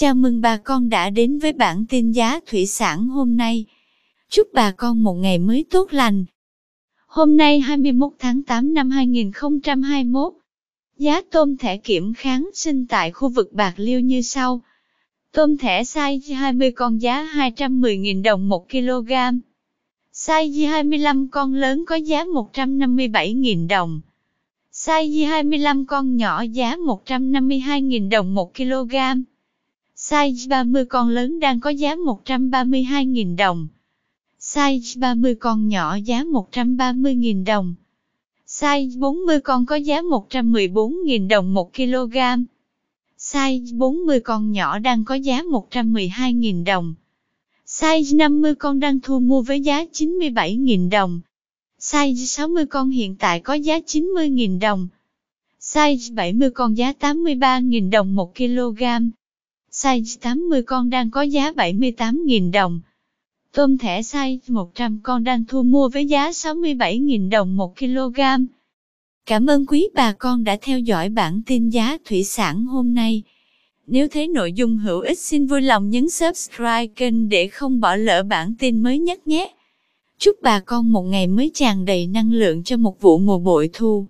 Chào mừng bà con đã đến với bản tin giá thủy sản hôm nay. Chúc bà con một ngày mới tốt lành. Hôm nay 21 tháng 8 năm 2021, giá tôm thẻ kiểm kháng sinh tại khu vực Bạc Liêu như sau. Tôm thẻ size 20 con giá 210.000 đồng 1 kg. Size 25 con lớn có giá 157.000 đồng. Size 25 con nhỏ giá 152.000 đồng 1 kg. Size 30 con lớn đang có giá 132.000 đồng. Size 30 con nhỏ giá 130.000 đồng. Size 40 con có giá 114.000 đồng 1 kg. Size 40 con nhỏ đang có giá 112.000 đồng. Size 50 con đang thu mua với giá 97.000 đồng. Size 60 con hiện tại có giá 90.000 đồng. Size 70 con giá 83.000 đồng 1 kg. Size 80 con đang có giá 78.000 đồng. Tôm thẻ size 100 con đang thu mua với giá 67.000 đồng 1 kg. Cảm ơn quý bà con đã theo dõi bản tin giá thủy sản hôm nay. Nếu thấy nội dung hữu ích xin vui lòng nhấn subscribe kênh để không bỏ lỡ bản tin mới nhất nhé. Chúc bà con một ngày mới tràn đầy năng lượng cho một vụ mùa bội thu.